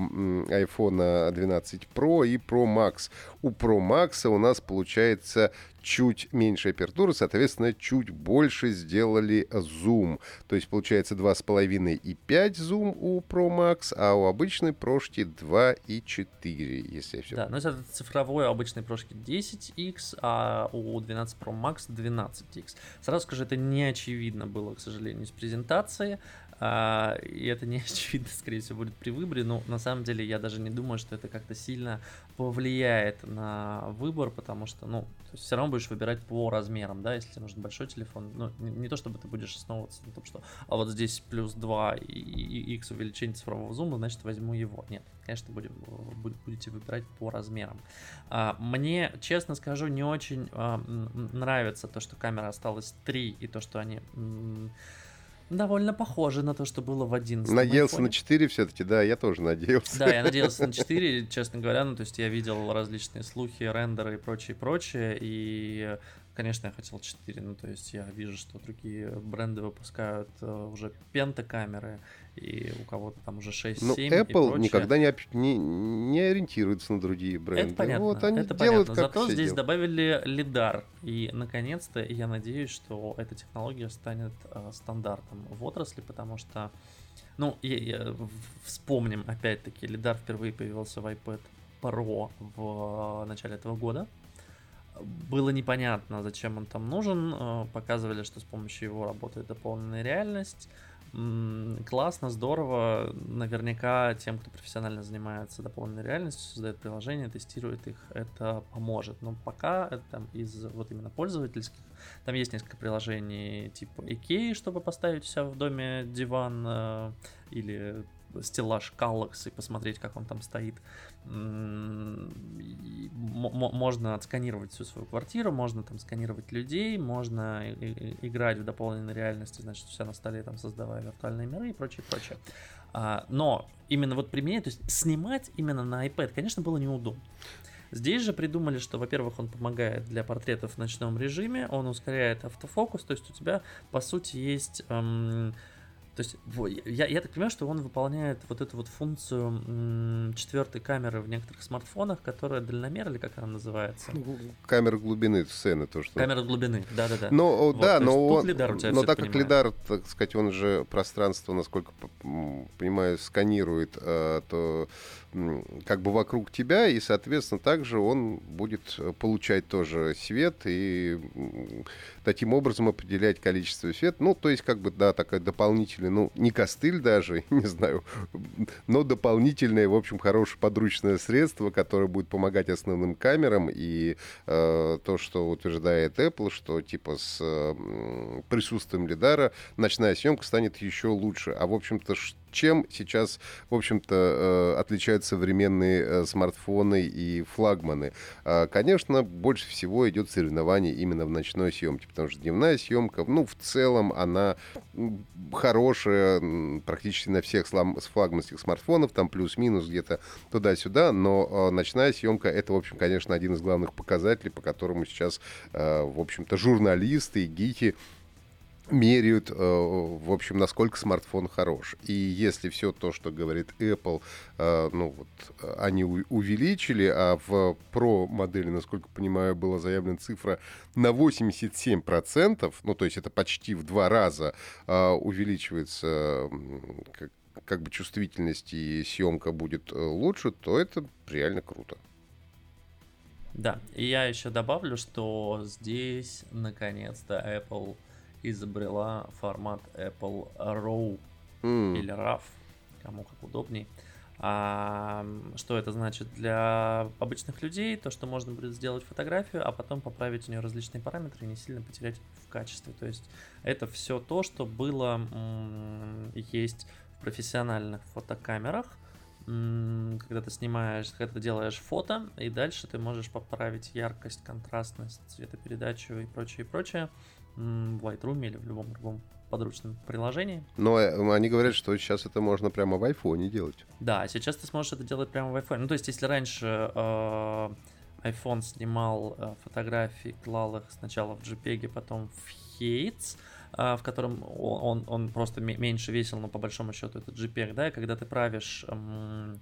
iPhone 12 Pro и Pro Max. У Pro Max у нас получается чуть меньше апертуры, соответственно, чуть больше сделали зум. То есть получается 2,5 и 5 зум у Pro Max, а у обычной прошки 2 и 4, если я все Да, но это цифровой у обычной прошки 10x, а у 12 Pro Max 12x. Сразу скажу, это не очевидно было, к сожалению, из презентации. А, и это не *laughs* очевидно, скорее всего, будет при выборе, но на самом деле я даже не думаю, что это как-то сильно повлияет на выбор, потому что, ну, все равно будешь выбирать по размерам, да, если тебе нужен большой телефон, ну, не, не то чтобы ты будешь основываться на том, что, а вот здесь плюс 2 и, и x увеличение цифрового зума, значит, возьму его. Нет, конечно, будем, будете выбирать по размерам. А, мне, честно скажу, не очень а, нравится то, что камера осталась 3, и то, что они довольно похоже на то, что было в 11 Надеялся айфоне. на 4 все-таки, да, я тоже надеялся. Да, я *laughs* надеялся на 4, честно говоря, ну, то есть я видел различные слухи, рендеры и прочее, прочее, и Конечно, я хотел 4, ну то есть я вижу, что другие бренды выпускают э, уже пентакамеры, и у кого-то там уже 6, ну, 7 Apple никогда не, не, не ориентируется на другие бренды. Это понятно, вот они это делают, понятно. Зато здесь делают. добавили лидар, и наконец-то я надеюсь, что эта технология станет э, стандартом в отрасли, потому что, ну, я, я, вспомним опять-таки, лидар впервые появился в iPad Pro в начале этого года, было непонятно, зачем он там нужен. Э, показывали, что с помощью его работает дополненная реальность. классно, здорово. Наверняка тем, кто профессионально занимается дополненной реальностью, создает приложения, тестирует их, это поможет. Но пока это там из вот именно пользовательских, там есть несколько приложений типа IKEA, чтобы поставить у себя в доме диван э, или стеллаж Kallax и посмотреть, как он там стоит. Можно отсканировать всю свою квартиру, можно там сканировать людей, можно играть в дополненной реальности, значит, все на столе там создавая виртуальные миры и прочее, прочее. А, но именно вот применять, то есть снимать именно на iPad, конечно, было неудобно. Здесь же придумали, что, во-первых, он помогает для портретов в ночном режиме, он ускоряет автофокус, то есть у тебя, по сути, есть эм, то есть я, я так понимаю, что он выполняет вот эту вот функцию четвертой камеры в некоторых смартфонах, которая дальномер или как она называется? Ну, камера глубины сцены то, что. Камера глубины, да, да, да. Ну вот, да, но он, лидар у тебя но так как понимает. лидар, так сказать, он же пространство, насколько понимаю, сканирует, э, то как бы вокруг тебя, и, соответственно, также он будет э, получать тоже свет и таким образом определять количество света. Ну, то есть, как бы, да, такая дополнительная, ну, не костыль даже, *laughs* не знаю, но дополнительное, в общем, хорошее подручное средство, которое будет помогать основным камерам. И э, то, что утверждает Apple, что типа с э, присутствием лидара ночная съемка станет еще лучше. А, в общем-то, чем сейчас, в общем-то, э, отличаются современные э, смартфоны и флагманы? А, конечно, больше всего идет соревнование именно в ночной съемке, потому что дневная съемка, ну, в целом, она хорошая практически на всех флагманских смартфонов, там плюс-минус где-то туда-сюда, но э, ночная съемка это, в общем, конечно, один из главных показателей, по которому сейчас, в общем-то, журналисты и гики меряют, э, в общем, насколько смартфон хорош. И если все то, что говорит Apple, э, ну вот, они увеличили, а в Pro модели, насколько понимаю, была заявлена цифра на 87%, ну то есть это почти в два раза э, увеличивается как, бы чувствительность и съемка будет лучше, то это реально круто. Да, и я еще добавлю, что здесь наконец-то Apple изобрела формат Apple RAW mm. или RAW, кому как удобней. А, что это значит для обычных людей? То, что можно будет сделать фотографию, а потом поправить у нее различные параметры и не сильно потерять в качестве. То есть это все то, что было есть в профессиональных фотокамерах, когда ты снимаешь, когда ты делаешь фото, и дальше ты можешь поправить яркость, контрастность, цветопередачу и прочее, и прочее в Lightroom или в любом другом подручном приложении. Но э, они говорят, что сейчас это можно прямо в айфоне делать. Да, сейчас ты сможешь это делать прямо в айфоне. Ну, то есть, если раньше э, iPhone снимал э, фотографии, клал их сначала в JPEG, потом в Hates, э, в котором он, он, он просто меньше весил, но по большому счету это JPEG, да, и когда ты правишь... Э,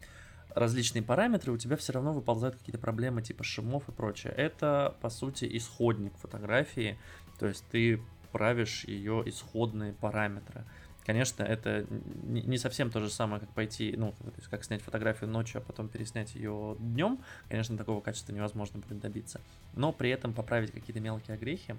различные параметры, у тебя все равно выползают какие-то проблемы типа шумов и прочее. Это, по сути, исходник фотографии, то есть ты правишь ее исходные параметры. Конечно, это не совсем то же самое, как пойти, ну, то есть как снять фотографию ночью, а потом переснять ее днем. Конечно, такого качества невозможно будет добиться. Но при этом поправить какие-то мелкие огрехи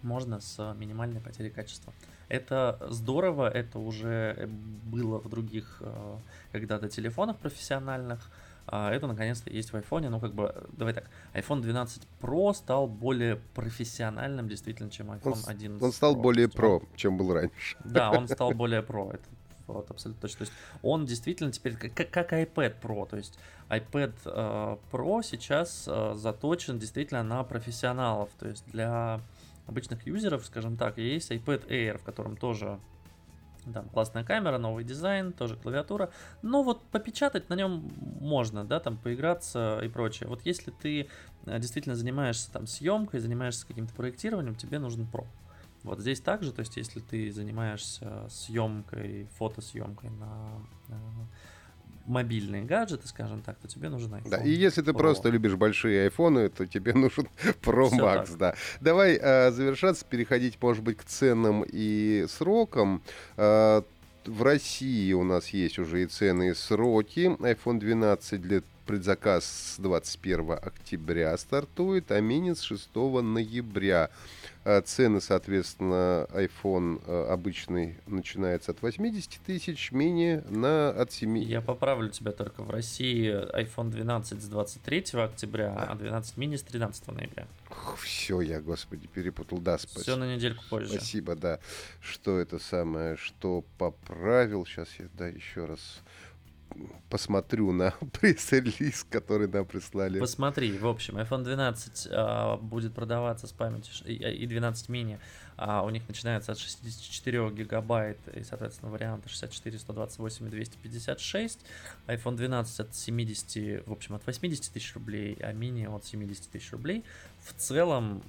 можно с минимальной потерей качества. Это здорово, это уже было в других э, когда-то телефонах профессиональных. А это наконец-то есть в iPhone. Ну, как бы, давай так, iPhone 12 Pro стал более профессиональным, действительно, чем iPhone 11. Он стал Pro, более Pro, чем был раньше. Да, он *laughs* стал более Pro. Это вот, абсолютно точно. То есть он действительно теперь как, как iPad Pro. То есть iPad э, Pro сейчас э, заточен действительно на профессионалов. То есть для обычных юзеров, скажем так, есть iPad Air, в котором тоже там классная камера, новый дизайн, тоже клавиатура. Но вот попечатать на нем можно, да, там поиграться и прочее. Вот если ты э, действительно занимаешься там съемкой, занимаешься каким-то проектированием, тебе нужен Pro. Вот здесь также, то есть если ты занимаешься съемкой, фотосъемкой на, на мобильные гаджеты, скажем так, то тебе нужен iPhone. Да, и если ты Pro. просто любишь большие айфоны, то тебе *laughs* нужен Pro Все Max, так. да. Давай э, завершаться, переходить, может быть, к ценам и срокам. Э, в России у нас есть уже и цены, и сроки. iPhone 12 для предзаказ с 21 октября стартует, а мини с 6 ноября. А цены, соответственно, iPhone э, обычный начинается от 80 тысяч, мини на от 7. Я поправлю тебя только. В России iPhone 12 с 23 октября, а 12 мини с 13 ноября. Все, я, господи, перепутал. Да, спасибо. Все на недельку позже. Спасибо, да. Что это самое, что поправил. Сейчас я, да, еще раз посмотрю на *laughs* пресс-релиз, который нам прислали. Посмотри, в общем, iPhone 12 а, будет продаваться с памятью и, и 12 mini. А у них начинается от 64 гигабайт и, соответственно, варианты 64, 128 и 256. iPhone 12 от 70, в общем, от 80 тысяч рублей, а мини от 70 тысяч рублей. В целом,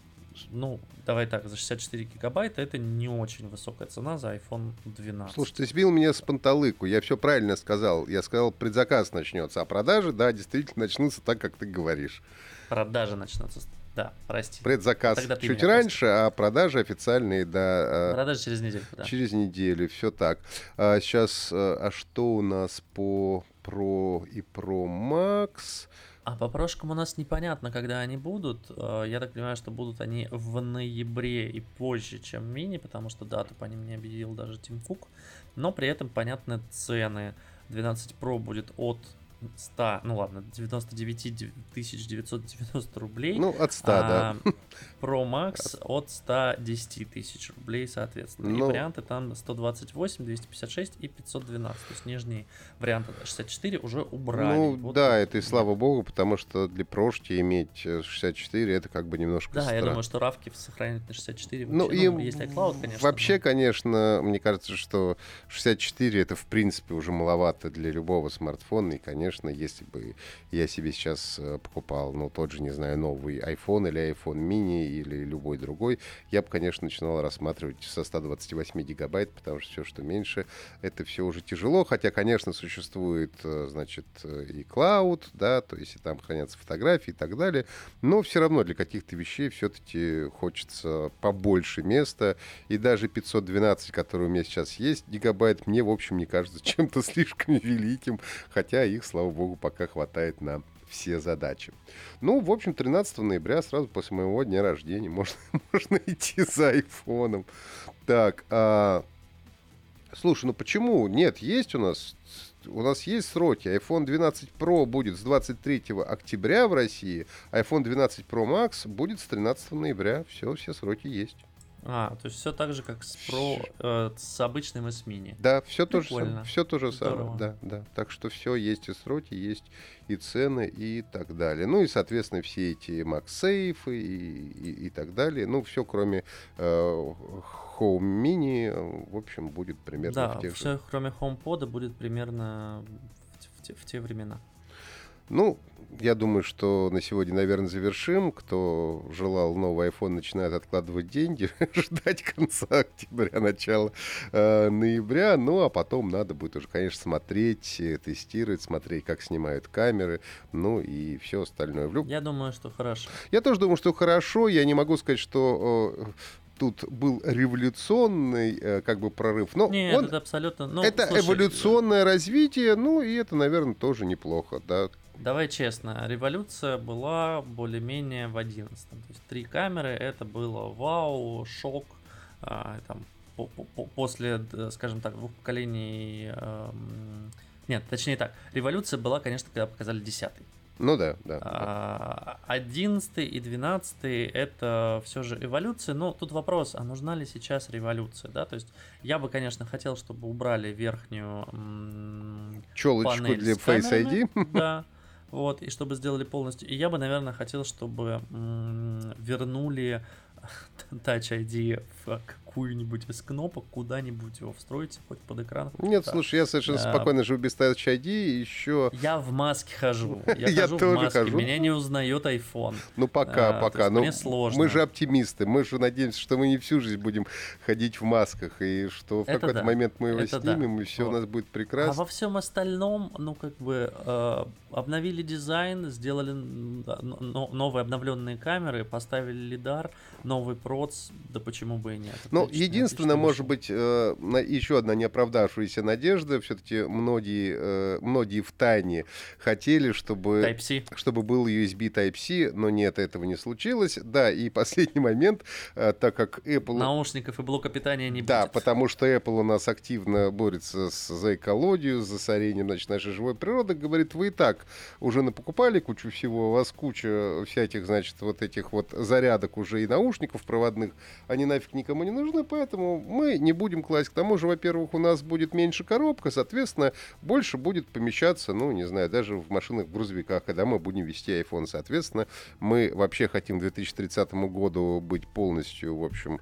ну, давай так, за 64 гигабайта это не очень высокая цена за iPhone 12. Слушай, ты сбил меня с панталыку, я все правильно сказал. Я сказал, предзаказ начнется, а продажи, да, действительно начнутся так, как ты говоришь. Продажи начнутся, да, прости. Предзаказ Тогда чуть раньше, прости. а продажи официальные, да. А продажи через неделю, да. Через неделю, все так. А сейчас, а, а что у нас по Pro и Pro Max? А по прошкам у нас непонятно, когда они будут. Э, я так понимаю, что будут они в ноябре и позже, чем мини, потому что дату по ним не объявил даже Тим Кук. Но при этом понятны цены. 12 Pro будет от 100, ну ладно, 99 990 рублей. Ну, от 100, а, да. *laughs* Pro Max от 110 тысяч рублей, соответственно. Ну, и варианты там 128, 256 и 512. То есть нижние варианты 64 уже убрали. Ну, вот да, это и слава богу, потому что для прошки иметь 64 это как бы немножко Да, странно. я думаю, что равки сохранят на 64. Ну, вообще, ну, и если iCloud, конечно. Вообще, но... конечно, мне кажется, что 64 это в принципе уже маловато для любого смартфона, и, конечно, конечно, если бы я себе сейчас э, покупал, ну, тот же, не знаю, новый iPhone или iPhone mini или любой другой, я бы, конечно, начинал рассматривать со 128 гигабайт, потому что все, что меньше, это все уже тяжело, хотя, конечно, существует, э, значит, и cloud, да, то есть и там хранятся фотографии и так далее, но все равно для каких-то вещей все-таки хочется побольше места, и даже 512, который у меня сейчас есть, гигабайт, мне, в общем, не кажется *laughs* чем-то слишком великим, хотя их, слава слава богу, пока хватает на все задачи. Ну, в общем, 13 ноября, сразу после моего дня рождения, *laughs* можно, можно идти за айфоном. Так, а... слушай, ну почему? Нет, есть у нас у нас есть сроки. iPhone 12 Pro будет с 23 октября в России, iPhone 12 Pro Max будет с 13 ноября. Все, все сроки есть. А, то есть все так же, как с Pro, э, с обычным с мини. Да, все то же, все то же самое. Да, да. Так что все есть и сроки, есть и цены и так далее. Ну и, соответственно, все эти MagSafe и, и, и так далее. Ну, все, кроме э, Home Mini, в общем, будет примерно да, в тех все, же. кроме HomePod будет примерно в, в, в те времена. Ну, я думаю, что на сегодня, наверное, завершим. Кто желал новый iPhone, начинает откладывать деньги, *laughs* ждать конца октября, начала э, ноября. Ну, а потом надо будет уже, конечно, смотреть, э, тестировать, смотреть, как снимают камеры, ну и все остальное. Люб... Я думаю, что хорошо. Я тоже думаю, что хорошо. Я не могу сказать, что э, тут был революционный э, как бы прорыв. Но Нет, он, это абсолютно... Ну, это слушай, эволюционное развитие, ну и это, наверное, тоже неплохо, да. Давай честно, революция была более-менее в 11 То есть три камеры, это было вау, шок, а, там, по -по после, скажем так, двух поколений... Э, нет, точнее так, революция была, конечно, когда показали десятый. Ну да, да. 11 а, и 12 это все же эволюция, но тут вопрос, а нужна ли сейчас революция, да, то есть я бы, конечно, хотел, чтобы убрали верхнюю Челочку для Face ID. Да, вот, и чтобы сделали полностью. И я бы, наверное, хотел, чтобы м- вернули *laughs* Touch ID в какую-нибудь из кнопок, куда-нибудь его встроить, хоть под экран. Хоть Нет, слушай, я совершенно а, спокойно живу без Touch ID, еще... Я в маске хожу. *laughs* Я, я хожу тоже в маске, хожу. Меня не узнает iPhone. Ну, пока, а, пока. Ну, мне сложно. Мы же оптимисты, мы же надеемся, что мы не всю жизнь будем ходить в масках, и что в какой-то да. момент мы его Это снимем, да. и все вот. у нас будет прекрасно. А во всем остальном, ну, как бы, э, обновили дизайн, сделали новые обновленные камеры, поставили лидар, новый проц, да почему бы и нет. Ну, единственное, может быть, э, еще одна неоправдавшаяся надежда. Все-таки многие, э, многие в тайне хотели, чтобы, чтобы был USB Type-C, но нет, этого не случилось. Да, и *laughs* последний момент, э, так как Apple... Наушников и блока питания не да, будет. Да, потому что Apple у нас активно борется с, за экологию, за сорением значит, нашей живой природы. Говорит, вы и так уже напокупали кучу всего, у вас куча всяких, значит, вот этих вот зарядок уже и наушников проводных, они нафиг никому не нужны, поэтому мы не будем класть. К тому же, во-первых, у нас будет меньше коробка, соответственно, больше будет помещаться, ну, не знаю, даже в машинах, в грузовиках, когда мы будем вести iPhone. Соответственно, мы вообще хотим к 2030 году быть полностью, в общем,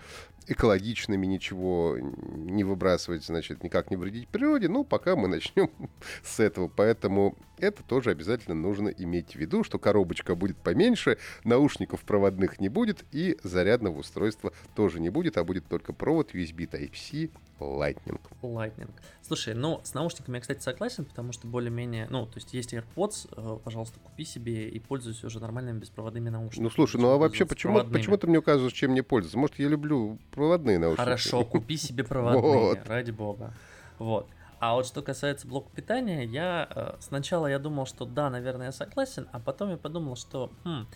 экологичными, ничего не выбрасывать, значит, никак не вредить природе. Ну, пока мы начнем *laughs* с этого. Поэтому это тоже обязательно нужно иметь в виду, что коробочка будет поменьше, наушников проводных не будет и зарядного устройства тоже не будет, а будет только провод USB Type-C Lightning. Lightning. Слушай, ну, с наушниками я, кстати, согласен, потому что более-менее, ну, то есть есть AirPods, э, пожалуйста, купи себе и пользуйся уже нормальными беспроводными наушниками. Ну, слушай, ну а вообще почему, почему ты мне указываешь, чем мне пользоваться? Может, я люблю проводные наушники? Хорошо, купи себе проводные, ради бога. Вот. А вот что касается блока питания, я э, сначала я думал, что да, наверное, я согласен, а потом я подумал, что хм,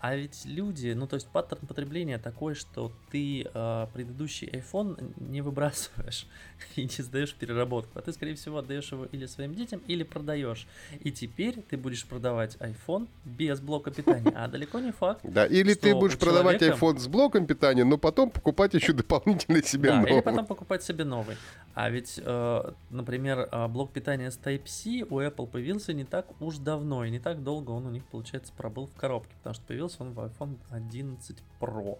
а ведь люди, ну то есть паттерн потребления такой, что ты э, предыдущий iPhone не выбрасываешь *laughs* и не сдаешь переработку, а ты, скорее всего, отдаешь его или своим детям, или продаешь. И теперь ты будешь продавать iPhone без блока питания, а далеко не факт. Да, или ты будешь продавать iPhone с блоком питания, но потом покупать еще дополнительно себе да, новый. или потом покупать себе новый. А ведь, э, например, а, блок питания с Type-C у Apple появился не так уж давно, и не так долго он у них, получается, пробыл в коробке, потому что появился появился он в iPhone 11 Pro.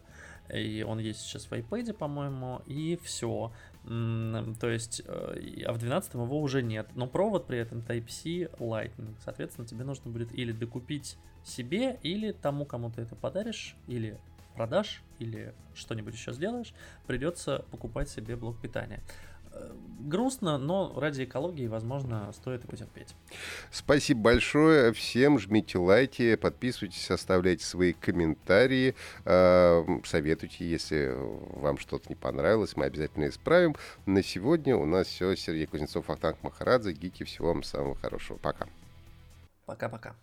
И он есть сейчас в iPad, по-моему, и все. То есть, э, а в 12 его уже нет. Но провод при этом Type-C Lightning. Соответственно, тебе нужно будет или докупить себе, или тому, кому ты это подаришь, или продашь, или что-нибудь еще сделаешь, придется покупать себе блок питания грустно, но ради экологии, возможно, стоит потерпеть. Спасибо большое всем. Жмите лайки, подписывайтесь, оставляйте свои комментарии, э, советуйте, если вам что-то не понравилось, мы обязательно исправим. На сегодня у нас все. Сергей Кузнецов, Ахтанг Махарадзе, Гики. Всего вам самого хорошего. Пока. Пока-пока.